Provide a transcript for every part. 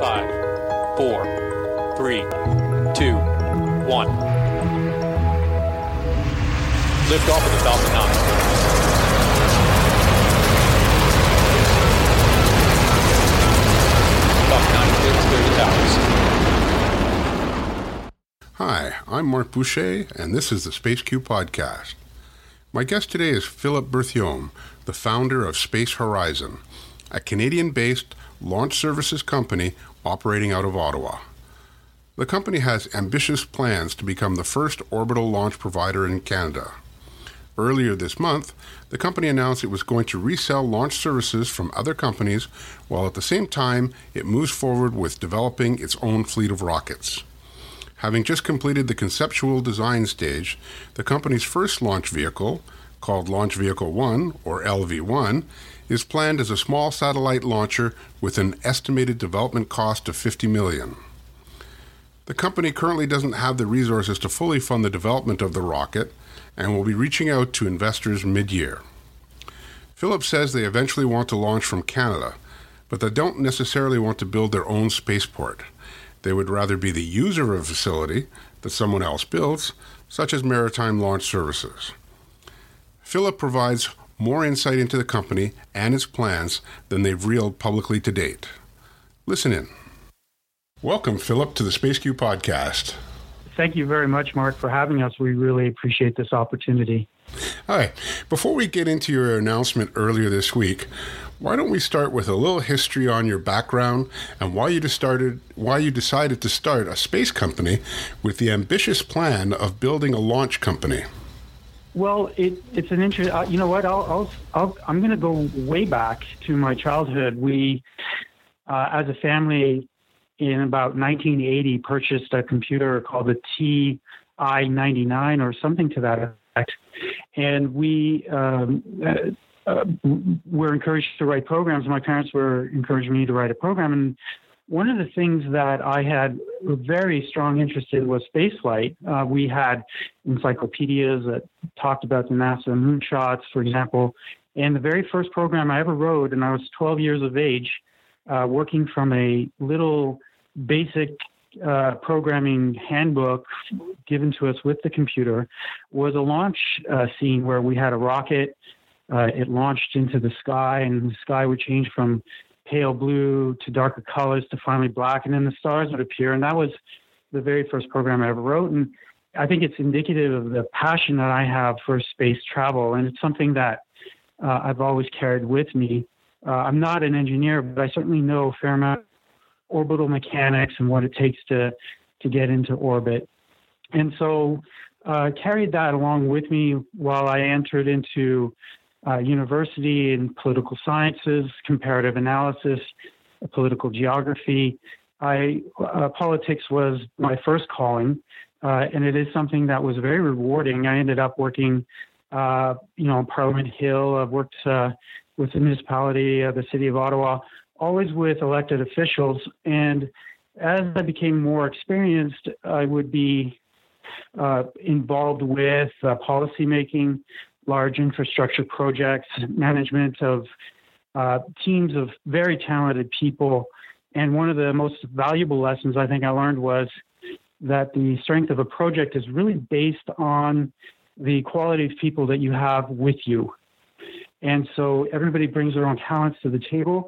Five, four, three, two, one. Lift off of the Falcon 9. Falcon 9 clear to clear the towers. Hi, I'm Marc Boucher, and this is the SpaceQ Podcast. My guest today is Philip Berthiaume, the founder of SpaceHorizon, a Canadian based launch services company operating out of Ottawa. The company has ambitious plans to become the first orbital launch provider in Canada. Earlier this month, the company announced it was going to resell launch services from other companies while at the same time it moves forward with developing its own fleet of rockets. Having just completed the conceptual design stage, the company's first launch vehicle, called Launch Vehicle 1 or LV1, is planned as a small satellite launcher with an estimated development cost of 50 million. The company currently doesn't have the resources to fully fund the development of the rocket and will be reaching out to investors mid year. Philip says they eventually want to launch from Canada, but they don't necessarily want to build their own spaceport. They would rather be the user of a facility that someone else builds, such as Maritime Launch Services. Philip provides more insight into the company and its plans than they've reeled publicly to date. Listen in. Welcome, Philip, to the SpaceQ podcast. Thank you very much, Marc, for having us. We really appreciate this opportunity. Hi. Before we get into your announcement earlier this week, why don't we start with a little history on your background and why you started why you decided to start a space company with the ambitious plan of building a launch company? Well, it, it's an interest. Uh, you know what? I'll, I'll, I'll I'm going to go way back to my childhood. We, uh, as a family, in about 1980, purchased a computer called the TI-99 or something to that effect, and we. Um, uh, uh, were encouraged to write programs. My parents were encouraging me to write a program, and one of the things that I had a very strong interest in was spaceflight. Uh, we had encyclopedias that talked about the NASA moonshots, for example. And the very first program I ever wrote, and I was 12 years of age, uh, working from a little basic uh, programming handbook given to us with the computer, was a launch uh, scene where we had a rocket. Uh, it launched into the sky, and the sky would change from pale blue to darker colors to finally black, and then the stars would appear. And that was the very first program I ever wrote. And I think it's indicative of the passion that I have for space travel, and it's something that uh, I've always carried with me. Uh, I'm not an engineer, but I certainly know a fair amount of orbital mechanics and what it takes to to get into orbit. And so uh, carried that along with me while I entered into uh, university in political sciences, comparative analysis, uh, political geography. I uh, politics was my first calling, uh, and it is something that was very rewarding. I ended up working, uh, you know, on Parliament Hill. I've worked uh, with the municipality, the city of Ottawa, always with elected officials. And as I became more experienced, I would be involved with policy making large infrastructure projects, management of uh, teams of very talented people. And one of the most valuable lessons I think I learned was that the strength of a project is really based on the quality of people that you have with you. And so everybody brings their own talents to the table.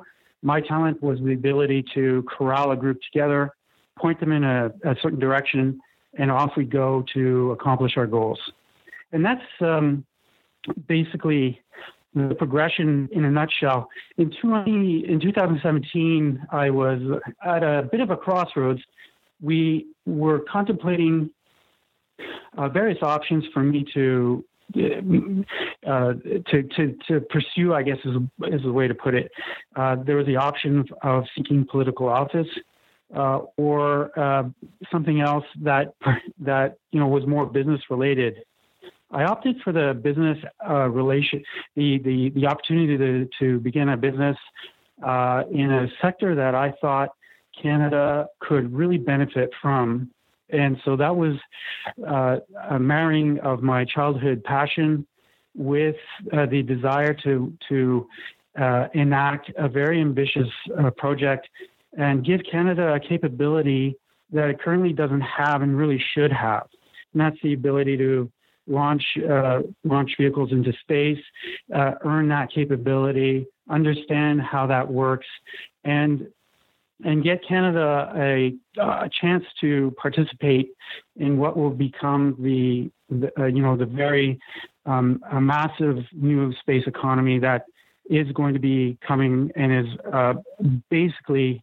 My talent was the ability to corral a group together, point them in a, a certain direction, and off we go to accomplish our goals. And that's um, basically the progression in a nutshell. In 20, in 2017, I was at a bit of a crossroads. We were contemplating uh, various options for me to uh, to, to, to pursue, I guess is, is the way to put it. Uh, there was the option of, seeking political office uh, or uh, something else that that you know was more business related. I opted for the business uh, relation, the, the, the opportunity to, to begin a business uh, in a sector that I thought Canada could really benefit from. And so that was uh, a marrying of my childhood passion with uh, the desire to, to uh, enact a very ambitious uh, project and give Canada a capability that it currently doesn't have and really should have. And that's the ability to launch uh, launch vehicles into space, uh, earn that capability, understand how that works, and and get Canada a, a chance to participate in what will become the, the uh, you know the very um, a massive new space economy that is going to be coming and is uh, basically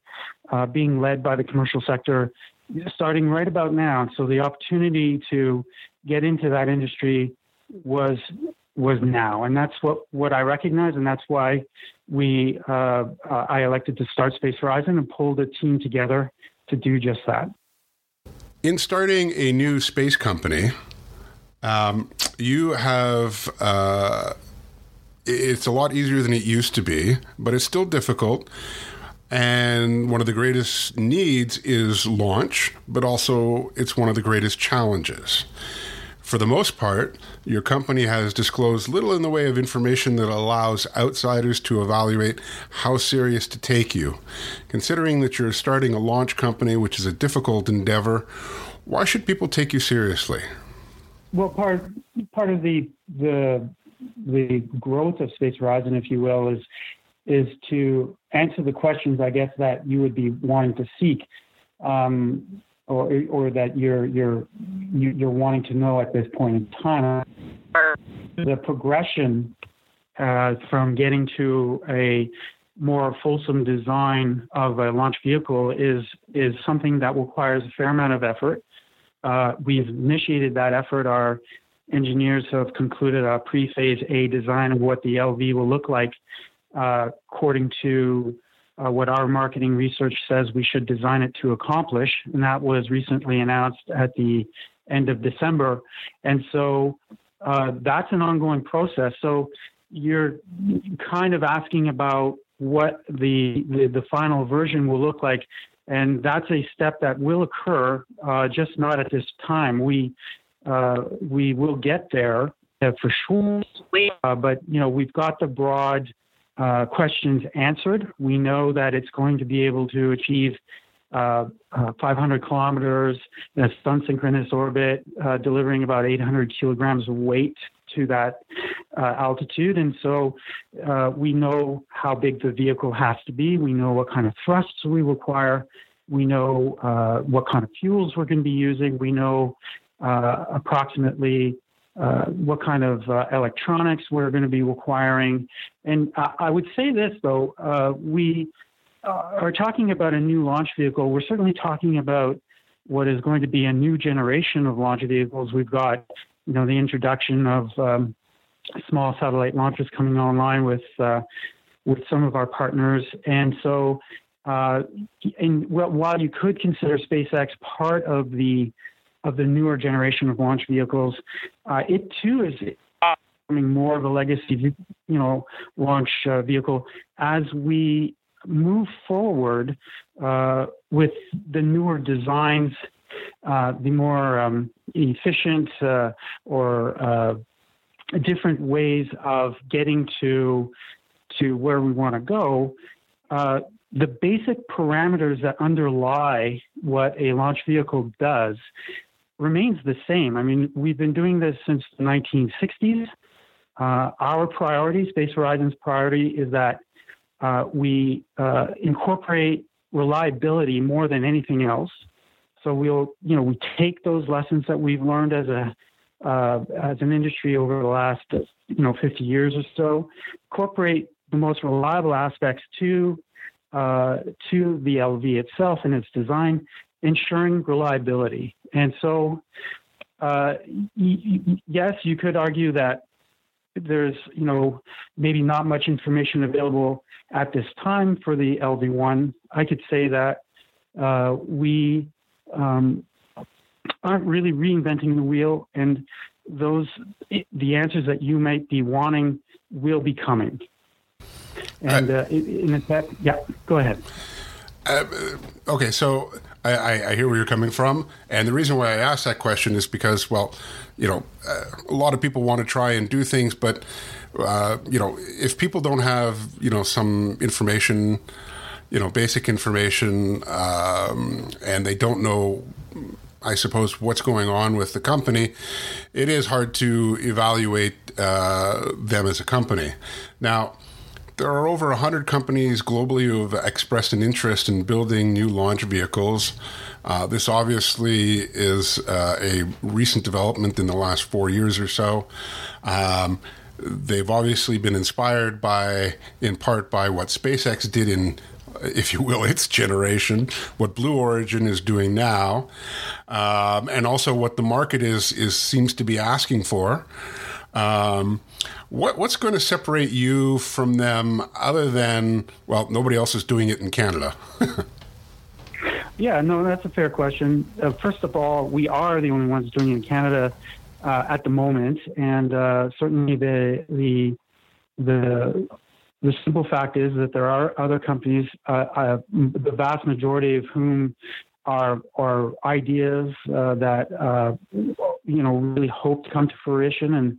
uh, being led by the commercial sector starting right about now. So the opportunity to get into that industry was was now, and that's what what I recognize, and that's why we uh, uh, I elected to start SpaceHorizon and pulled a team together to do just that. In starting a new space company, um, you have. Uh, it's a lot easier than it used to be, but it's still difficult. And one of the greatest needs is launch, but also it's one of the greatest challenges. For the most part, your company has disclosed little in the way of information that allows outsiders to evaluate how serious to take you. Considering that you're starting a launch company, which is a difficult endeavor, why should people take you seriously? Well, part part of the the the growth of SpaceHorizon, if you will, is is to answer the questions, I guess, that you would be wanting to seek. Um, or or that you're you're you're wanting to know at this point in time. The progression uh, from getting to a more fulsome design of a launch vehicle is is something that requires a fair amount of effort. Uh, we've initiated that effort. Our engineers have concluded a pre-phase A design of what the LV will look like, uh, according to uh, what our marketing research says we should design it to accomplish. And that was recently announced at the end of December. And so uh, that's an ongoing process. So you're kind of asking about what the, the, the final version will look like. And that's a step that will occur, uh, just not at this time. We uh, we will get there for sure, uh, but you know we've got the broad uh, questions answered. We know that it's going to be able to achieve uh, uh, 500 kilometers in a sun synchronous orbit, uh, delivering about 800 kilograms of weight to that uh, altitude. And so uh, we know how big the vehicle has to be. We know what kind of thrusts we require. We know what kind of fuels we're going to be using. We know approximately uh, what kind of uh, electronics we're going to be requiring. And I, I would say this, though, uh, we uh, are talking about a new launch vehicle. We're certainly talking about what is going to be a new generation of launch vehicles. We've got, you know, the introduction of um, small satellite launchers coming online with uh, with some of our partners, and so. and while you could consider SpaceX part of the of the newer generation of launch vehicles. Uh, it too is becoming more of a legacy, you know, launch uh, vehicle as we move forward uh, with the newer designs, uh, the more um, efficient uh, or uh, different ways of getting to to where we want to go the basic parameters that underlie what a launch vehicle does remains the same. I mean, we've been doing this since the 1960s. Uh, our priority, SpaceHorizon's priority, is that uh, we uh, incorporate reliability more than anything else. So we'll, you know, we take those lessons that we've learned as a uh, as an industry over the last, you know, 50 years or so, incorporate the most reliable aspects to uh, to the LV itself and its design, ensuring reliability. And so, uh, yes, you could argue that there's, you know, maybe not much information available at this time for the LV1. I could say that uh, we um, aren't really reinventing the wheel, and those the answers that you might be wanting will be coming. And uh, in effect, yeah, go ahead. Uh, okay, so I, I, hear where you're coming from, and the reason why I asked that question is because, well, you know, uh, a lot of people want to try and do things, but uh, you know, if people don't have you know some information you know, basic information, um, and they don't know, I suppose, what's going on with the company, it is hard to evaluate uh, them as a company. Now, there are over 100 companies globally who have expressed an interest in building new launch vehicles. Uh, this obviously is uh, a recent development in the last four years or so. Um, they've obviously been inspired by, in part, by what SpaceX did in, if you will, its generation, what Blue Origin is doing now, um, and also what the market is is seems to be asking for. Um, what, what's going to separate you from them other than, well, nobody else is doing it in Canada? yeah, no, that's a fair question. Uh, first of all, we are the only ones doing it in Canada uh, at the moment, and uh, certainly the the the the simple fact is that there are other companies, uh, uh, the vast majority of whom are are ideas uh, that you know really hope to come to fruition, and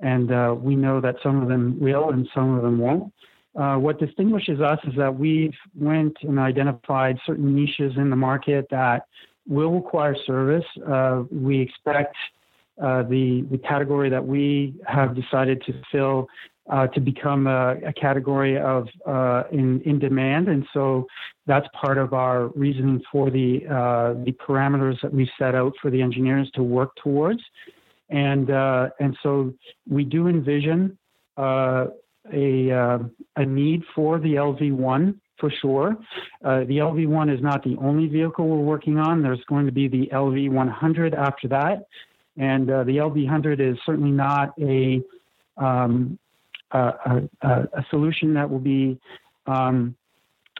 and uh, we know that some of them will and some of them won't. Uh, what distinguishes us is that we've went and identified certain niches in the market that will require service. Uh, we expect uh, the the category that we have decided to fill uh, to become a, a category of uh, in in demand, and so that's part of our reasoning for the the parameters that we set out for the engineers to work towards and uh, and so we do envision uh, a uh, a need for the LV1 for sure. Uh, the LV1 is not the only vehicle we're working on. There's going to be the LV100 after that, and uh, the LV100 is certainly not a um, a, a, a, solution that will be um,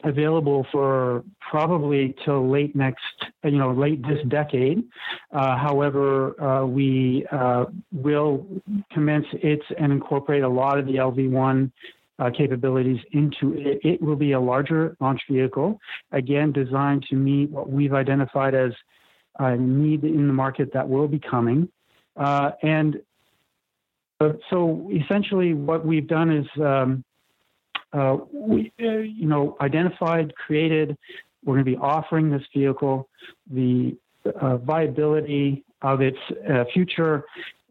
available for probably till late next, you know, late this decade. Uh, however, uh, we uh, will commence it and incorporate a lot of the LV1 uh, capabilities into it. It will be a larger launch vehicle, again, designed to meet what we've identified as a need in the market that will be coming. Uh, and uh, so essentially, what we've done is um, uh, we, uh, you know, identified, created. We're going to be offering this vehicle. The uh, viability of its uh, future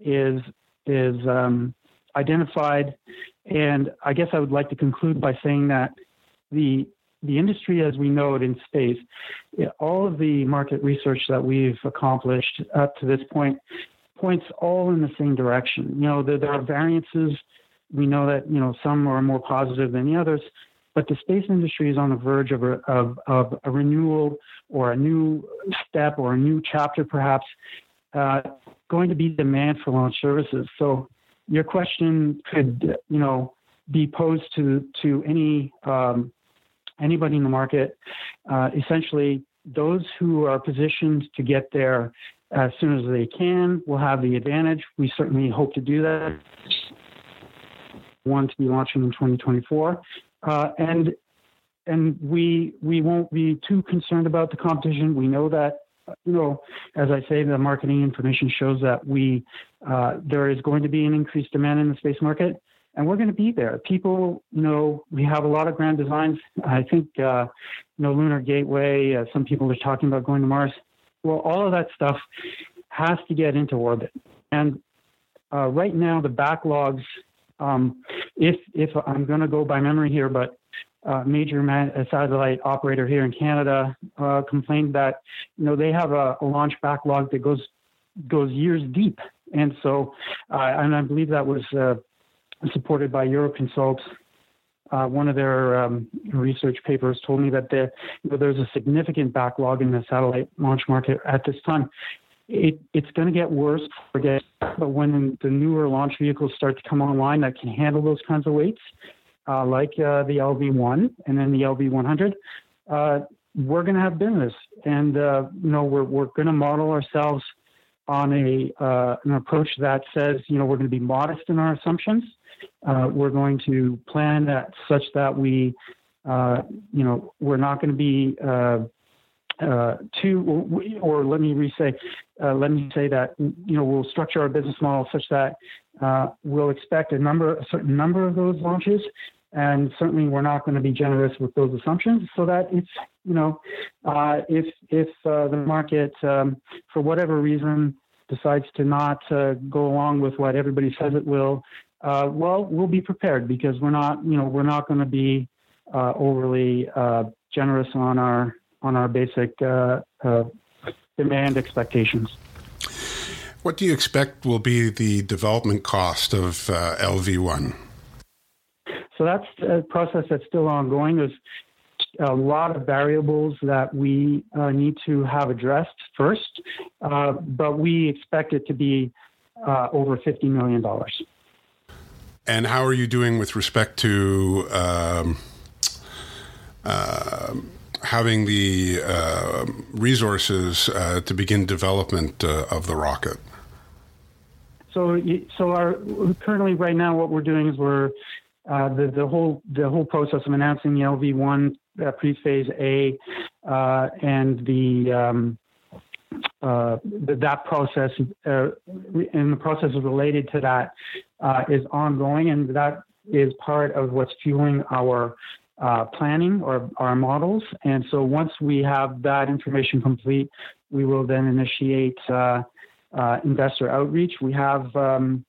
is is um, identified, and I guess I would like to conclude by saying that the the industry as we know it in space, all of the market research that we've accomplished up to this point points all in the same direction. You know, there, there are variances we know that you know some are more positive than the others, but the space industry is on the verge of a, of, of a renewal or a new step or a new chapter, perhaps, uh, going to be demand for launch services. So your question could, you know, be posed to to any um, anybody in the market. Uh, essentially, those who are positioned to get there as soon as they can will have the advantage. We certainly hope to do that one to be launching in 2024. Uh, and and we we won't be too concerned about the competition. We know that you know, as I say, the marketing information shows that we uh, there is going to be an increased demand in the space market, and we're going to be there. People, you know, we have a lot of grand designs. I think, uh, you know, Lunar Gateway. Uh, some people are talking about going to Mars. Well, all of that stuff has to get into orbit, and uh, right now the backlogs um, if if I'm going to go by memory here, but uh, major satellite operator here in Canada uh, complained that you know they have a, a, launch backlog that goes goes years deep, and so uh, and I believe that was uh, supported by Euroconsult. Uh, one of their um, research papers told me that you know, there's a significant backlog in the satellite launch market at this time it, it's going to get worse again. But when the newer launch vehicles start to come online that can handle those kinds of weights, uh, like uh, the LV1 and then the LV100, uh, we're going to have business. And uh, you know, we're we're going to model ourselves on a uh, an approach that says, you know, we're going to be modest in our assumptions. Uh, we're going to plan that such that we, you know, we're not going to be uh, to, or let me re-say, uh, let me say that you know we'll structure our business model such that uh, we'll expect a number, a certain number of those launches, and certainly we're not going to be generous with those assumptions. So that it's you know, uh, if if uh, the market um, for whatever reason decides to not uh, go along with what everybody says it will, uh, well, we'll be prepared because we're not you know we're not going to be uh, overly uh, generous on our on our basic demand expectations. What do you expect will be the development cost of uh, LV1? So that's a process that's still ongoing. There's a lot of variables that we uh, need to have addressed first, uh, but we expect it to be uh, over $50 million. And how are you doing with respect to um, uh, having the uh, resources uh, to begin development of the rocket? So, so our currently right now, what we're doing is we're uh, the the whole the whole process of announcing the LV1 uh, pre-phase A uh, and the, um, uh, that process uh, and the process related to that uh, is ongoing, and that is part of what's fueling our planning or our models. And so, once we have that information complete, we will then initiate uh, investor outreach. We have um,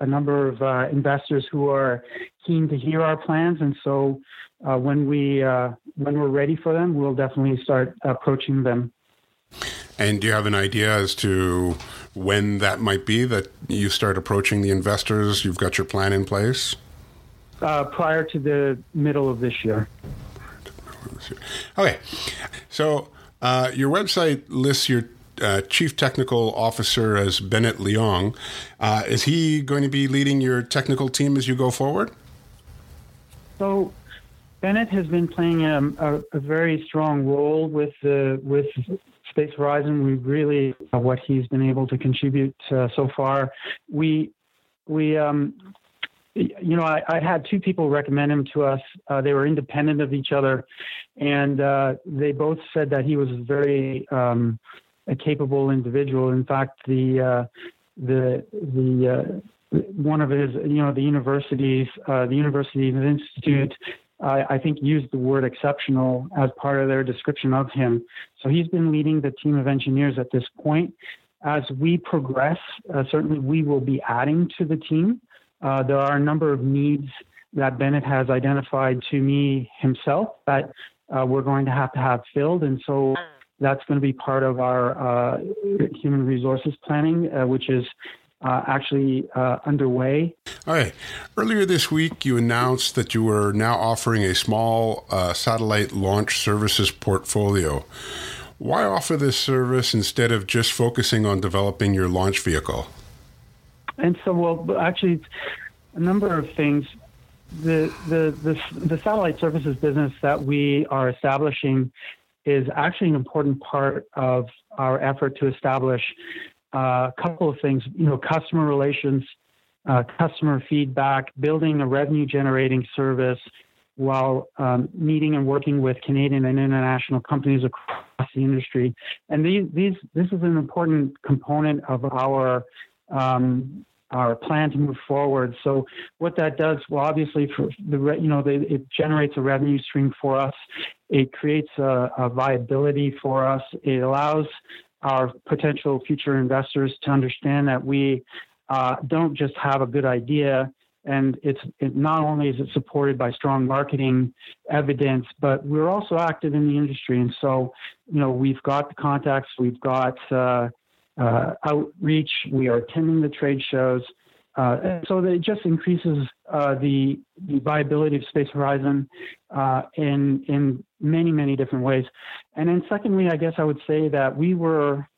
a number of uh, investors who are keen to hear our plans, and so uh, when we uh, when we're ready for them, we'll definitely start approaching them. And do you have an idea as to when that might be that you start approaching the investors? You've got your plan in place. Uh, prior to the middle of this year. Okay, so uh, your website lists your uh, Chief Technical Officer as Bennett Leong. Uh, is he going to be leading your technical team as you go forward? So, Bennett has been playing a, a, a very strong role with the with SpaceHorizon. We really what he's been able to contribute uh, so far. We we um, you know, I, I, had two people recommend him to us. Uh, they were independent of each other, and uh, they both said that he was a very um, a capable individual. In fact, the uh, the the uh, one of his you know the universities uh, the University Institute I think used the word exceptional as part of their description of him. So he's been leading the team of engineers at this point. As we progress, uh, certainly we will be adding to the team. Uh, there are a number of needs that Bennett has identified to me himself that uh, we're going to have to have filled. And so that's going to be part of our uh, human resources planning, uh, which is uh, actually uh, underway. All right. Earlier this week, you announced that you were now offering a small uh, satellite launch services portfolio. Why offer this service instead of just focusing on developing your launch vehicle? And so, well, actually, a number of things. The, the, the, the satellite services business that we are establishing is actually an important part of our effort to establish uh, a couple of things, you know, customer relations, uh, customer feedback, building a revenue generating service while um, meeting and working with Canadian and international companies across the industry. And these, these, this is an important component of our um, our plan to move forward. So what that does, well, obviously for the you know the, it generates a revenue stream for us. It creates a, a viability for us. It allows our potential future investors to understand that we uh, don't just have a good idea and it's it not only is it supported by strong marketing evidence, but we're also active in the industry, and so you know we've got the contacts, we've got uh, uh, outreach. We are attending the trade shows. Uh, so it just increases uh, the, the, viability of SpaceHorizon uh, in in many many different ways. And then secondly, I guess I would say that we were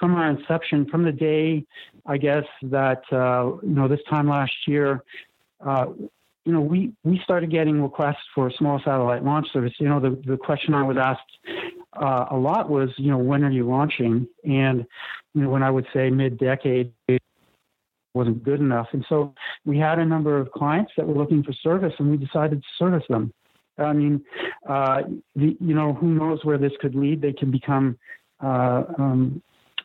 from our inception, from the day I guess that uh, you know this time last year, uh, you know, we, we started getting requests for small satellite launch service. You know, the, the question I was asked uh, a lot was, you know, when are you launching? And, you know, when I would say mid decade, wasn't good enough. And so we had a number of clients that were looking for service and we decided to service them. I mean, uh, the, you know, who knows where this could lead? They can become uh, um,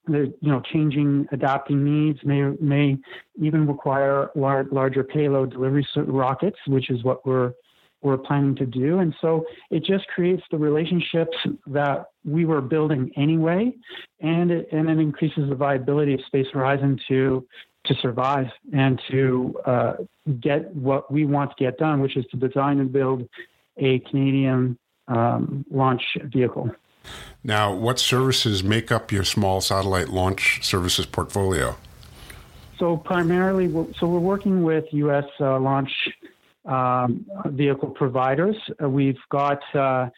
you know changing adapting needs may may even require lar- larger payload delivery rockets which is what we're we're planning to do and so it just creates the relationships that we were building anyway and it, and it increases the viability of space horizon to to survive and to uh, get what we want to get done which is to design and build a canadian um, launch vehicle now, what services make up your small satellite launch services portfolio? So primarily, so we're working with U.S. Uh, launch um, vehicle providers. Uh, we've got uh,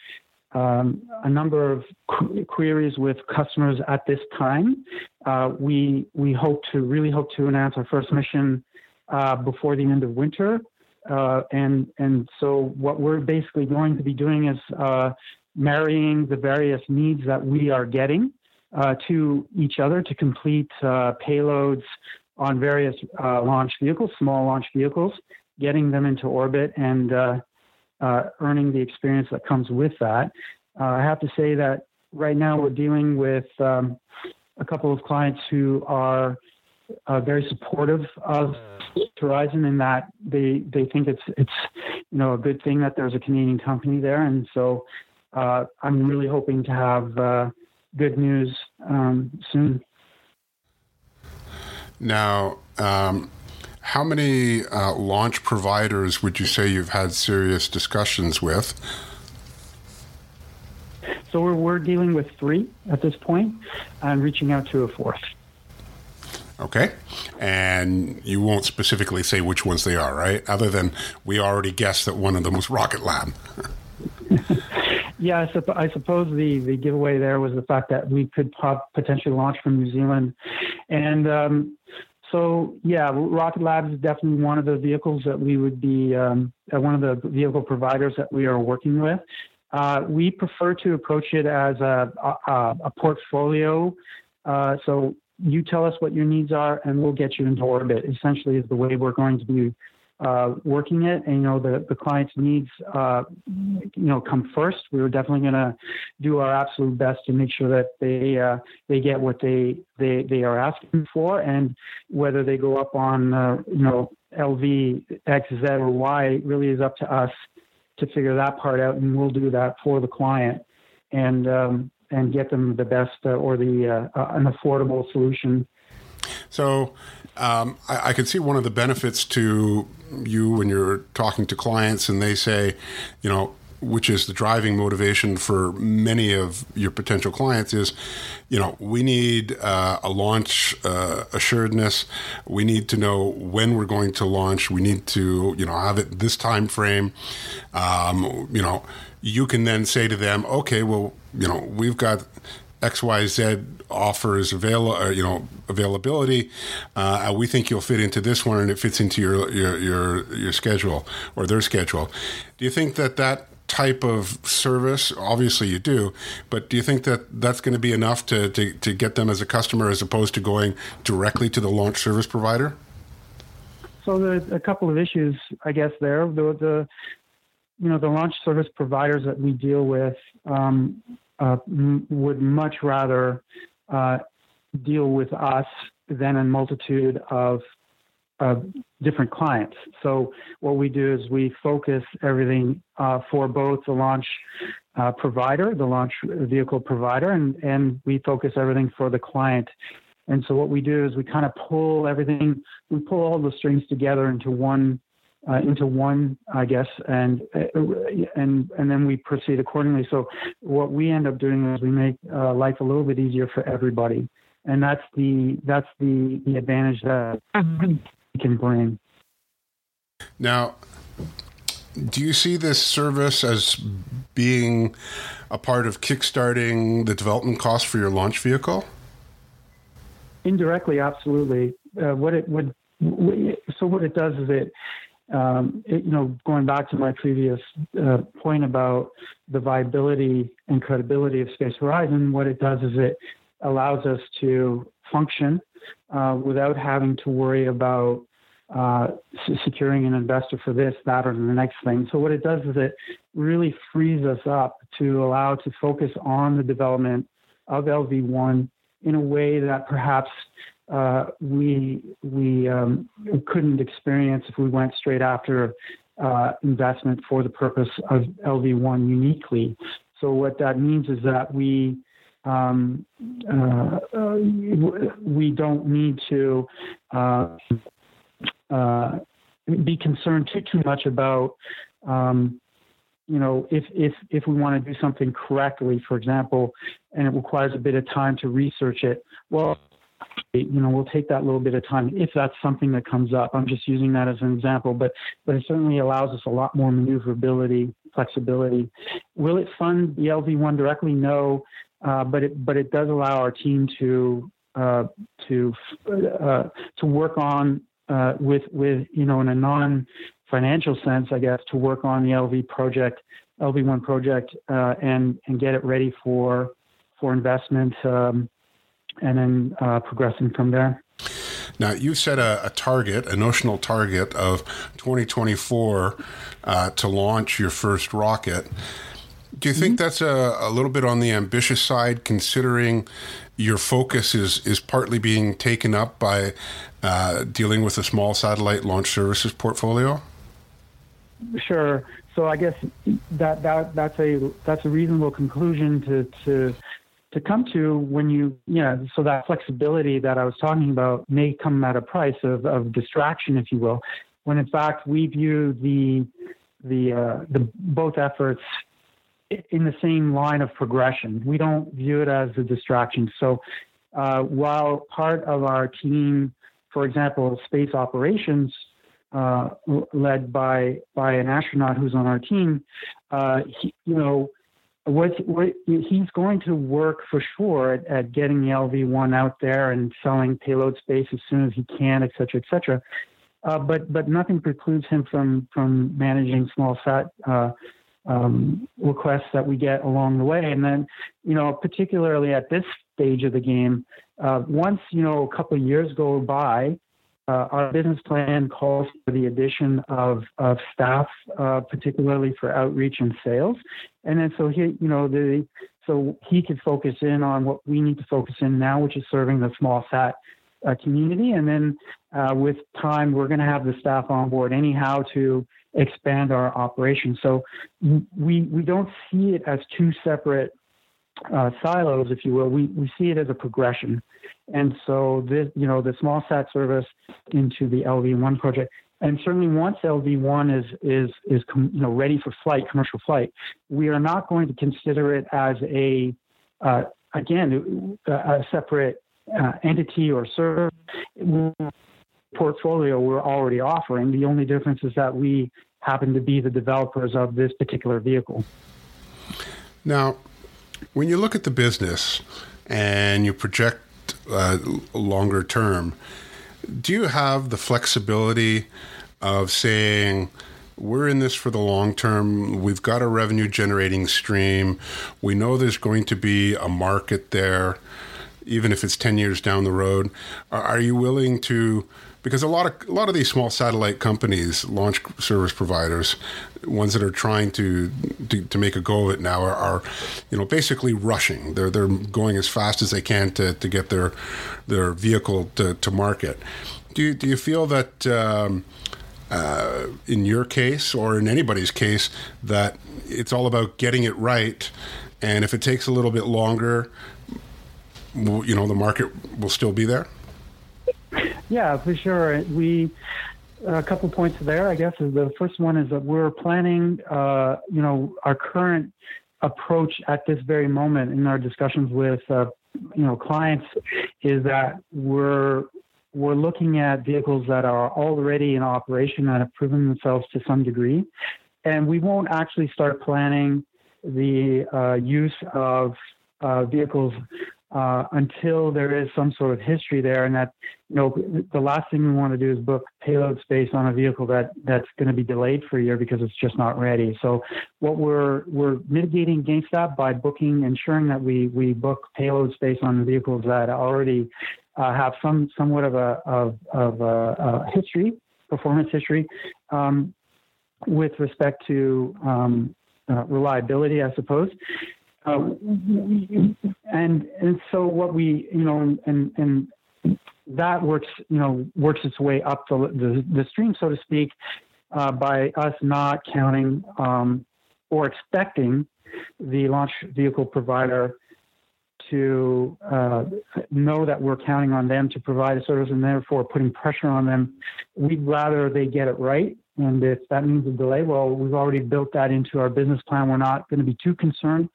um, a number of qu- queries with customers at this time. Uh, we we hope to really hope to announce our first mission uh, before the end of winter. Uh, and and so what we're basically going to be doing is marrying the various needs that we are getting uh, to each other to complete uh, payloads on various uh, launch vehicles, small launch vehicles, getting them into orbit and uh, uh, earning the experience that comes with that. Uh, I have to say that right now we're dealing with um, a couple of clients who are very supportive of Horizon in that they they think it's it's you know a good thing that there's a Canadian company there, and so uh, I'm really hoping to have uh, good news um, soon. Now, um, how many uh, launch providers would you say you've had serious discussions with? So we're, we're dealing with three at this point and reaching out to a fourth. Okay. And you won't specifically say which ones they are, right? Other than we already guessed that one of them was Rocket Lab. Yeah, I, supp- I, suppose the, the giveaway there was the fact that we could pop- potentially launch from New Zealand. And um, so, yeah, Rocket Labs is definitely one of the vehicles that we would be, um, uh, one of the vehicle providers that we are working with. Uh, we prefer to approach it as a, a, a portfolio. Uh, so you tell us what your needs are, and we'll get you into orbit. Essentially, is the way we're going to be uh, working it, and you know the the client's needs, uh, you know, come first. We are definitely going to do our absolute best to make sure that they uh, they get what they they they are asking for, and whether they go up on uh, you know LV X Z or Y really is up to us to figure that part out, and we'll do that for the client, and um, and get them the best uh, or the uh, an affordable solution. So um, I, I can see one of the benefits to you when you're talking to clients and they say, you know, which is the driving motivation for many of your potential clients is, you know, we need uh, a launch uh, assuredness. We need to know when we're going to launch. We need to, you know, have it this time frame. Um, you know, you can then say to them, okay, well, you know, we've got XYZ offers avail uh, you know availability. Uh, we think you'll fit into this one, and it fits into your, your your your schedule or their schedule. Do you think that that type of service obviously you do but do you think that that's going to be enough to, to, to get them as a customer as opposed to going directly to the launch service provider so there's a couple of issues i guess there the, the you know the launch service providers that we deal with um, uh, would much rather uh, deal with us than a multitude of different clients. So what we do is we focus everything uh, for both the launch uh, provider, the launch vehicle provider, and, and we focus everything for the client. And so what we do is we kind of pull everything, we pull all the strings together into one uh, into one, I guess, and uh, and and then we proceed accordingly. So what we end up doing is we make uh, life a little bit easier for everybody, and that's the that's the the advantage that we can bring. Now, do you see this service as being a part of kickstarting the development cost for your launch vehicle? Indirectly, absolutely. Uh, what it would so what it does is it um, it, you know, going back to my previous uh, point about the viability and credibility of SpaceHorizon, what it does is it allows us to function uh, without having to worry about uh, securing an investor for this, that, or the next thing. So what it does is it really frees us up to allow to focus on the development of LV1 in a way that perhaps uh, we we um, couldn't experience if we went straight after uh, investment for the purpose of LV1 uniquely. So what that means is that we um, uh, we don't need to uh, uh, be concerned too too much about um, you know if if if we want to do something correctly, for example, and it requires a bit of time to research it. Well, you know, we'll take that little bit of time if that's something that comes up. I'm just using that as an example, but but it certainly allows us a lot more maneuverability, flexibility. Will it fund the LV1 directly? No, uh, but it but it does allow our team to uh, to uh, to work on uh, with with you know in a non financial sense, I guess, to work on the LV project, LV1 project, uh, and and get it ready for for investment. Um, and then uh, progressing from there. Now, you've set a, a, target, a notional target of 2024 uh, to launch your first rocket. Do you think mm-hmm. that's a, a, little bit on the ambitious side, considering your focus is, is partly being taken up by uh, dealing with a small satellite launch services portfolio? Sure. So I guess that, that that's a that's a reasonable conclusion to to to come to when you, you know, so that flexibility that I was talking about may come at a price of, of distraction, if you will, when in fact we view the, the, uh, the both efforts in the same line of progression. We don't view it as a distraction. So uh, while part of our team, for example, space operations, uh, led by by an astronaut who's on our team, uh, he, you know, what, what he's going to work for sure at, at, getting the LV1 out there and selling payload space as soon as he can, et cetera, et cetera. Uh, but but nothing precludes him from from managing small sat uh, um, requests that we get along the way. And then, you know, particularly at this stage of the game, uh, once you know a couple of years go by, uh, our business plan calls for the addition of, of staff, uh, particularly for outreach and sales. And then so he, you know, the so he could focus in on what we need to focus in now, which is serving the small sat uh, community. And then uh, with time, we're going to have the staff on board anyhow to expand our operations. So we we don't see it as two separate uh, silos, if you will, we, we see it as a progression. And so this, you know, the small sat service into the LV1 project, and certainly once LV1 is is is you know ready for flight, commercial flight, we are not going to consider it as a uh, again a separate uh, entity or service portfolio we're already offering. The only difference is that we happen to be the developers of this particular vehicle. Now, when you look at the business and you project uh, longer term, do you have the flexibility of saying, we're in this for the long term. We've got a revenue generating stream. We know there's going to be a market there, even if it's 10 years down the road. Are you willing to because a lot of a lot of these small satellite companies, launch service providers, ones that are trying to to, to make a go of it now are, are, you know, basically rushing. They're they're going as fast as they can to, to get their their vehicle to, to market. Do you, do you feel that um, uh, in your case or in anybody's case that it's all about getting it right, and if it takes a little bit longer, you know, the market will still be there? Yeah, for sure. We a couple points there. I guess is the first one is that we're planning. Uh, you know, our current approach at this very moment in our discussions with uh, you know clients is that we're we're looking at vehicles that are already in operation that have proven themselves to some degree, and we won't actually start planning the uh, use of uh, vehicles uh, until there is some sort of history there, and that you know the last thing we want to do is book payload space on a vehicle that that's going to be delayed for a year because it's just not ready. So what we're we're mitigating against that by booking, ensuring that we we book payload space on vehicles that already uh, have some somewhat of a of of a, a history, performance history, um, with respect to um, uh, reliability, I suppose. Uh, and and so what we, you know, and and that works, you know, works its way up the the, the stream, so to speak, uh, by us not counting um, or expecting the launch vehicle provider to uh, know that we're counting on them to provide a service and therefore putting pressure on them. We'd rather they get it right. And if that means a delay, well, we've already built that into our business plan. We're not going to be too concerned.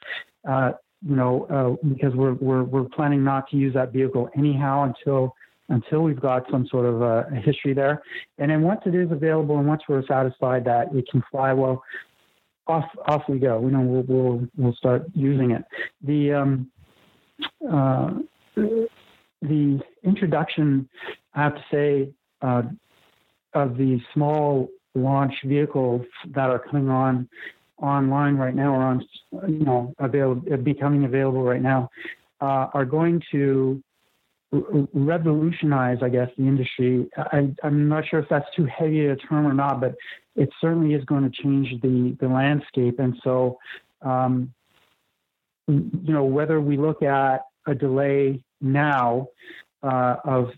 Uh, you know, uh, because we're, we're, we're planning not to use that vehicle anyhow until until we've got some sort of a, a history there. And then once it is available and once we're satisfied that it can fly well, off off we go. You know, we'll we'll, we'll start using it. The um, uh, the introduction, I have to say, uh, of the small launch vehicles that are coming on online right now or on you know available becoming available right now uh, are going to revolutionize, I guess, the industry. I, am not sure if that's too heavy a term or not, but it certainly is going to change the the landscape. And so, um, you know, whether we look at a delay now uh, of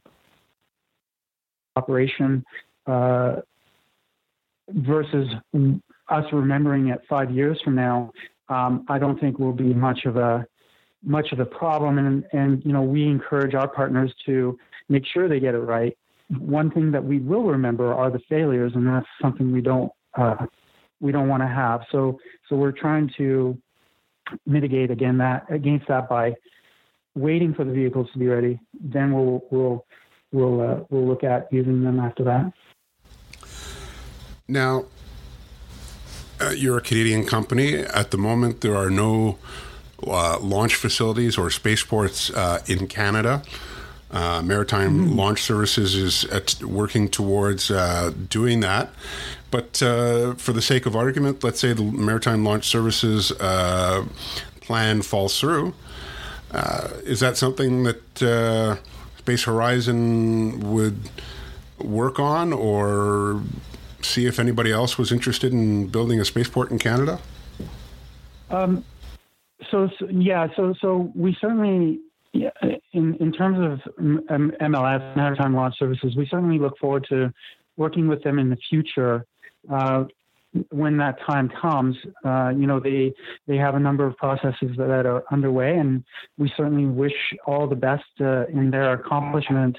operation uh, versus us remembering it five years from now, um, I don't think will be much of a much of the problem. And and you know we encourage our partners to make sure they get it right. One thing that we will remember are the failures, and that's something we don't uh, we don't want to have. So so we're trying to mitigate again that against that by waiting for the vehicles to be ready. Then we'll we'll we'll uh, we'll look at using them after that. Now, you're a Canadian company. At the moment, there are no uh, launch facilities or spaceports uh, in Canada. Uh, Maritime mm-hmm. Launch Services is at, working towards uh, doing that. But uh, for the sake of argument, let's say the Maritime Launch Services uh, plan falls through. is that something that SpaceHorizon would work on or see if anybody else was interested in building a spaceport in Canada? Um, so, so, yeah, so so we certainly, yeah, in in terms of MLS Maritime Launch Services, we certainly look forward to working with them in the future. Uh, when that time comes, uh, you know, they they have a number of processes that, are underway, and we certainly wish all the best uh, in their accomplishment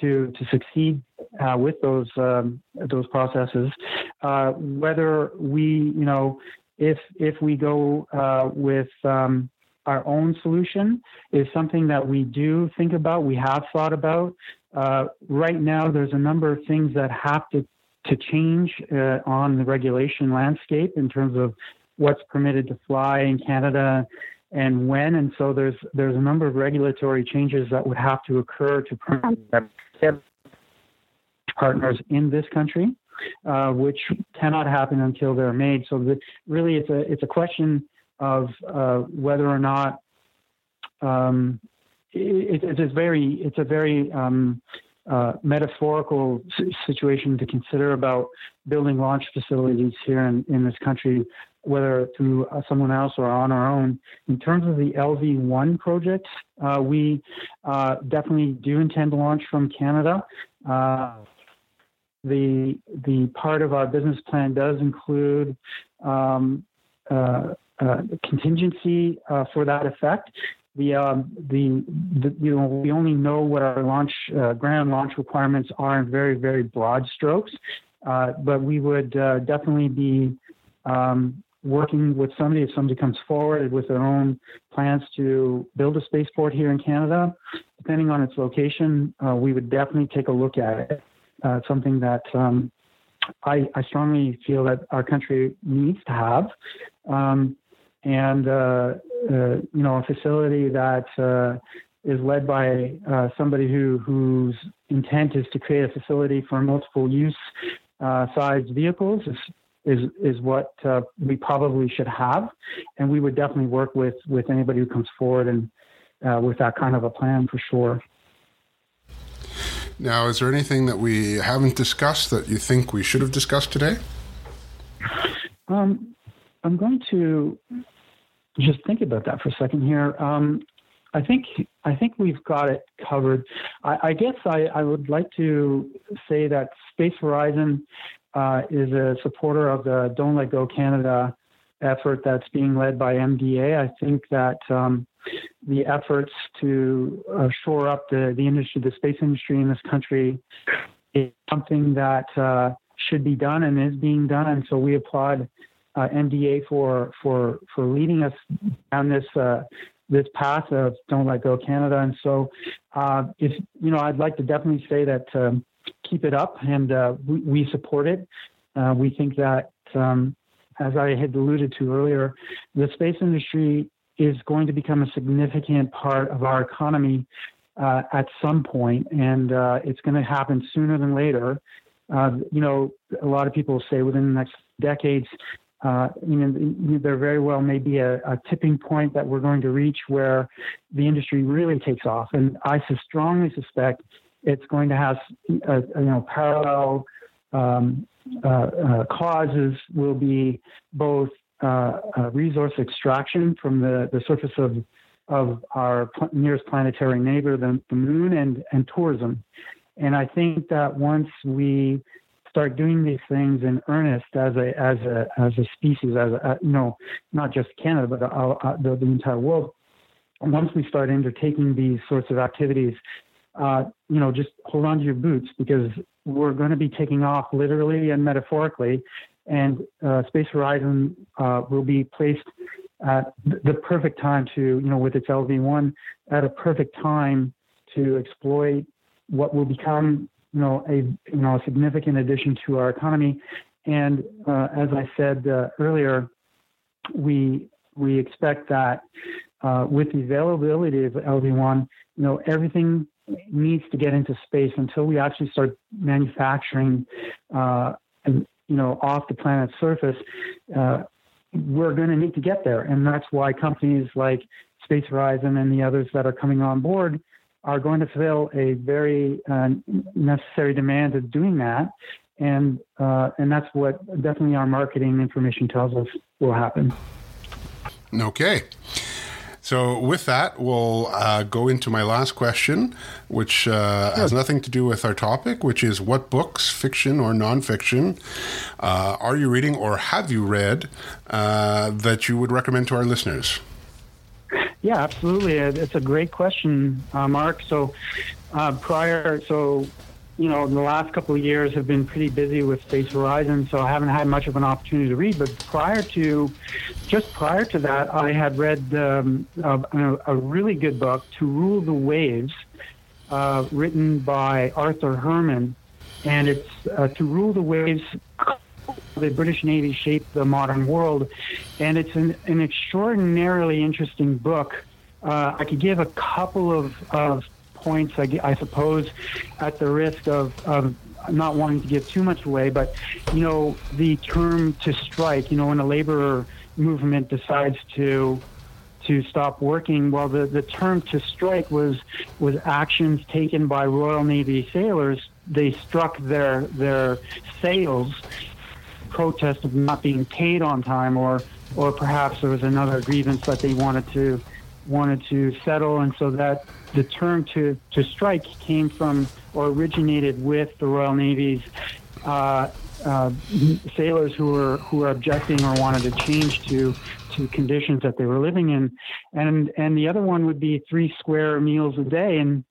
to to succeed uh, with those um, those processes. Uh, whether we, you know, if if we go uh, with um, our own solution, is something that we do think about. We have thought about. Uh, right now, there's a number of things that have to to change uh, on the regulation landscape in terms of what's permitted to fly in Canada and when. And so there's there's a number of regulatory changes that would have to occur to partners in this country, uh, which cannot happen until they're made. So the, really, it's a it's a question of uh, whether or not um, it, it's a very it's a very um, uh, metaphorical situation to consider about building launch facilities here in, in this country, whether through uh, someone else or on our own. In terms of the LV1 project, uh, we uh, definitely do intend to launch from Canada. Uh, the the part of our business plan does include um, uh, contingency for that effect the, um, the, the, you know we only know what our launch uh, ground launch requirements are in very very broad strokes, uh, but we would uh, definitely be um, working with somebody if somebody comes forward with their own plans to build a spaceport here in Canada. Depending on its location, uh, we would definitely take a look at it. Uh, something that um, I, I, strongly feel that our country needs to have. Um, and uh, uh, you know a facility that uh, is led by uh, somebody who whose intent is to create a facility for multiple use uh, sized vehicles is is is what uh, we probably should have, and we would definitely work with with anybody who comes forward and with that kind of a plan for sure. Now, is there anything that we haven't discussed that you think we should have discussed today? Um, I'm going to just think about that for a second here. Um, I think I think we've got it covered. I, I guess I, I, would like to say that SpaceHorizon uh, is a supporter of the Don't Let Go Canada effort that's being led by MDA. I think that um, the efforts to uh, shore up the, the industry, the space industry in this country, is something that uh, should be done and is being done. And so we applaud uh, MDA for for for leading us down this uh, this path of Don't Let Go Canada. And so, uh, if you know, I'd like to definitely say that um, keep it up, and uh, we, we, support it. We think that, um, as I had alluded to earlier, the space industry is going to become a significant part of our economy uh, at some point, and uh, it's going to happen sooner than later. Uh, you know, a lot of people say within the next decades, uh, you know, there very well may be a, a, tipping point that we're going to reach where the industry really takes off. And I strongly suspect it's going to have, uh, you know, parallel um, causes will be both uh, resource extraction from the, the surface of of our nearest planetary neighbor, the, the moon, and, and tourism. And I think that once we start doing these things in earnest as a as a as a species, as a, you know, not just Canada but uh, uh, the, the entire world. Once we start undertaking these sorts of activities, uh, you know, just hold on to your boots because we're going to be taking off literally and metaphorically, and uh, SpaceHorizon uh, will be placed at the perfect time to, you know, with its LV1, at a perfect time to exploit what will become you know, a you know a significant addition to our economy. And uh, as I said uh, earlier, we we expect that uh, with the availability of LV1, you know, everything needs to get into space until we actually start manufacturing, uh, and, you know, off the planet's surface. Uh, we're going to need to get there, and that's why companies like SpaceHorizon and the others that are coming on board are going to fill a very uh, necessary demand of doing that. And, uh, and that's what definitely our marketing information tells us will happen. Okay. So, with that, we'll uh, go into my last question, which uh, has nothing to do with our topic, which is what books, fiction or nonfiction, uh, are you reading or have you read uh, that you would recommend to our listeners? Yeah, absolutely. It's a great question, uh, Marc. So, uh, prior, so you know, the last couple of years have been pretty busy with SpaceHorizon, so I haven't had much of an opportunity to read. But prior to, just prior to that, I had read um, a, a, really good book, To Rule the Waves, uh, written by Arthur Herman. And it's uh, To Rule the Waves the British Navy shaped the modern world. And it's an, an extraordinarily interesting book. Uh, I could give a couple of, of points, I, I suppose, at the risk of, of not wanting to give too much away, but you know, the term to strike, you know, when a labor movement decides to to stop working, well, the, the term to strike was was actions taken by Royal Navy sailors. They struck their their sails protest of not being paid on time, or or perhaps there was another grievance that they wanted to wanted to settle, and so that the term to to strike came from or originated with the Royal Navy's. Uh, uh, sailors who were who were objecting or wanted to change to to conditions that they were living in, and and the other one would be three square meals a day. And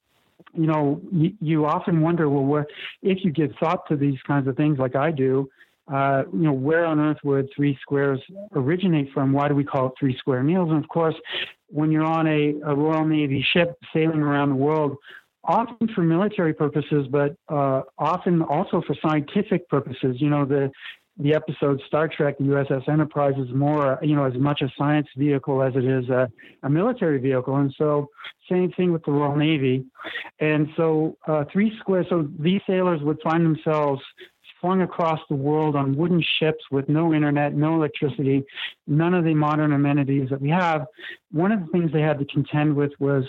you know, you, you often wonder, well, if you give thought to these kinds of things, like I do, uh, you know, where on earth would three squares originate from? Why do we call it three square meals? And of course, when you're on a, a Royal Navy ship sailing around the world, often for military purposes, but uh, often also for scientific purposes. You know, the the episode Star Trek, the USS Enterprise, is more, you know, as much a science vehicle as it is a, a military vehicle. And so, same thing with the Royal Navy. And so, uh, three square. So these sailors would find themselves flung across the world on wooden ships with no internet, no electricity, none of the modern amenities that we have. One of the things they had to contend with was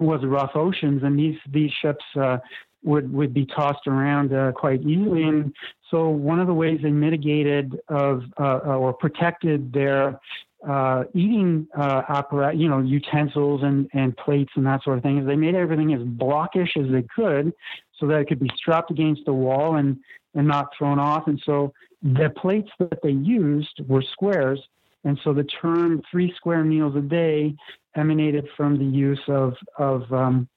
was rough oceans, and these these ships uh, would would be tossed around uh, quite easily. And so, one of the ways they mitigated of uh, or protected their uh, eating uh, apparatus, you know, utensils and, and plates and that sort of thing. Is they made everything as blockish as they could, so that it could be strapped against the wall and and not thrown off. And so the plates that they used were squares. And so the term three square meals a day emanated from the use of of um,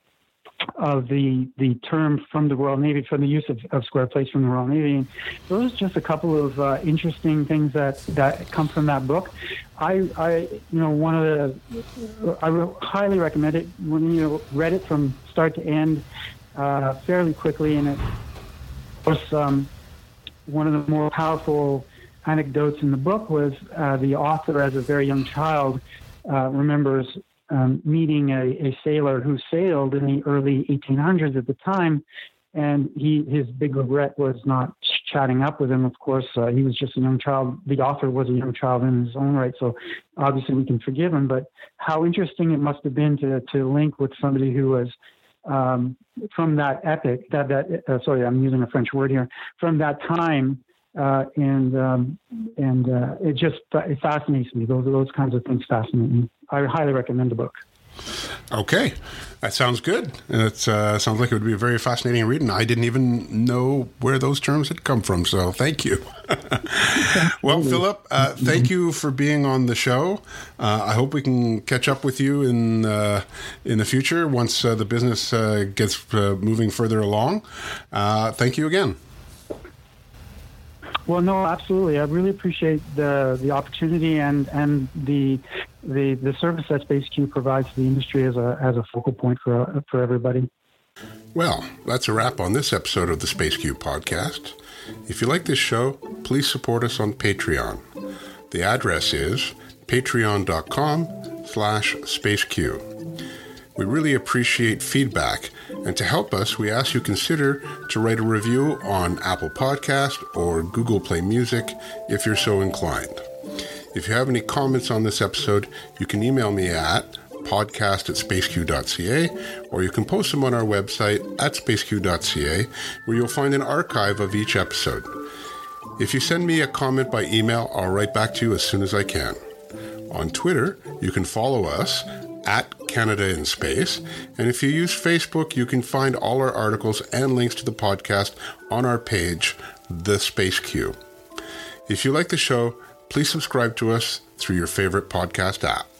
of the the term from the Royal Navy, from the use of, of square plates from the Royal Navy. And those are just a couple of uh, interesting things that, that come from that book. I, I, you know, one of the, I highly recommend it when you read it from start to end uh, fairly quickly, and it was um, one of the more powerful anecdotes in the book was uh, the author, as a very young child, uh, remembers um, meeting a, a, sailor who sailed in the early 1800s at the time, and he his big regret was not chatting up with him. Of course, uh, he was just a young child. The author was a young child in his own right, so obviously we can forgive him. But how interesting it must have been to to link with somebody who was um, from that epic. That that uh, sorry, I'm using a French word here. From that time. Uh, and um, and uh, it just it fascinates me. Those those kinds of things fascinate me. I highly recommend the book. Okay, that sounds good. And it uh, sounds like it would be a very fascinating read, and I didn't even know where those terms had come from. So thank you. well, Philip, uh, thank you for being on the show. Uh, I hope we can catch up with you in uh, in the future once uh, the business uh, gets moving further along. thank you again. Well, no, absolutely. I really appreciate the the opportunity and and the the the service that SpaceQ provides to the industry as a as a focal point for for everybody. Well, that's a wrap on this episode of the SpaceQ podcast. If you like this show, please support us on Patreon. The address is patreon.com slash spaceq. We really appreciate feedback, and to help us, we ask you consider to write a review on Apple Podcast or Google Play Music if you're so inclined. If you have any comments on this episode, you can email me at podcast at spaceq.ca or you can post them on our website at spaceq.ca where you'll find an archive of each episode. If you send me a comment by email, I'll write back to you as soon as I can. On Twitter, you can follow us at Canada in Space. And if you use Facebook, you can find all our articles and links to the podcast on our page, The SpaceQ. If you like the show, please subscribe to us through your favorite podcast app.